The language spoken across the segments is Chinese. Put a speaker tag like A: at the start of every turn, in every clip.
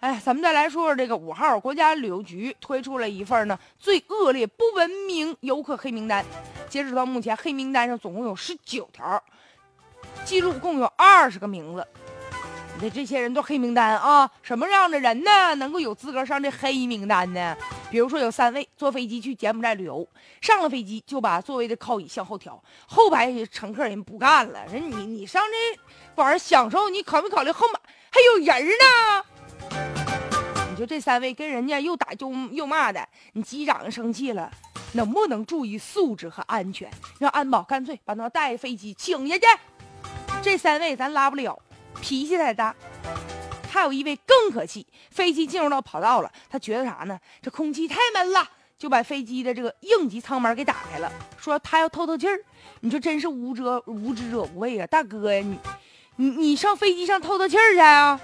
A: 哎，咱们再来说说这个五号国家旅游局推出了一份呢最恶劣不文明游客黑名单。截止到目前，黑名单上总共有十九条，记录共有二十个名字。你这这些人都黑名单啊？什么样的人呢能够有资格上这黑名单呢？比如说有三位坐飞机去柬埔寨旅游，上了飞机就把座位的靠椅向后调，后排乘客人不干了，人你你上这玩儿享受，你考没考虑后面还有人呢？就这三位跟人家又打又又骂的，你机长生气了，能不能注意素质和安全？让安保干脆把他带飞机请下去。这三位咱拉不了，脾气太大。还有一位更可气，飞机进入到跑道了，他觉得啥呢？这空气太闷了，就把飞机的这个应急舱门给打开了，说他要透透气儿。你说真是无遮无知者无畏啊，大哥呀，你你你上飞机上透透气儿去啊？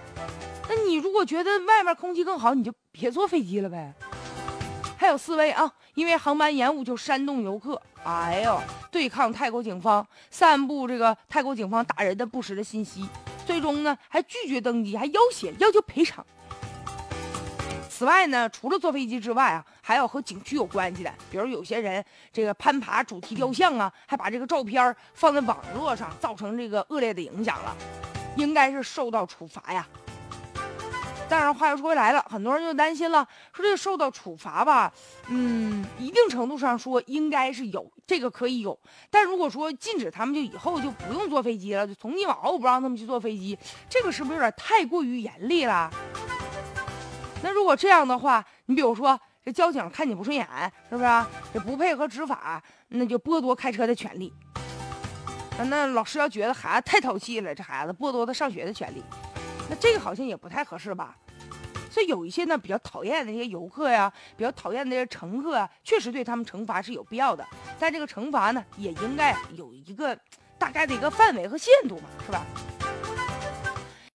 A: 那你如果觉得外面空气更好，你就别坐飞机了呗。还有四位啊，因为航班延误就煽动游客，哎呦，对抗泰国警方，散布这个泰国警方打人的不实的信息，最终呢还拒绝登机，还要挟要求赔偿。此外呢，除了坐飞机之外啊，还有和景区有关系的，比如有些人这个攀爬主题雕像啊，还把这个照片放在网络上，造成这个恶劣的影响了，应该是受到处罚呀。当然，话又说回来了，很多人就担心了，说这受到处罚吧，嗯，一定程度上说应该是有这个可以有，但如果说禁止他们就以后就不用坐飞机了，就从今往后不让他们去坐飞机，这个是不是有点太过于严厉了？那如果这样的话，你比如说这交警看你不顺眼，是不是？这不配合执法，那就剥夺开车的权利。那老师要觉得孩子太淘气了，这孩子剥夺他上学的权利。那这个好像也不太合适吧，所以有一些呢比较讨厌的那些游客呀，比较讨厌的那些乘客啊，确实对他们惩罚是有必要的，但这个惩罚呢也应该有一个大概的一个范围和限度嘛，是吧？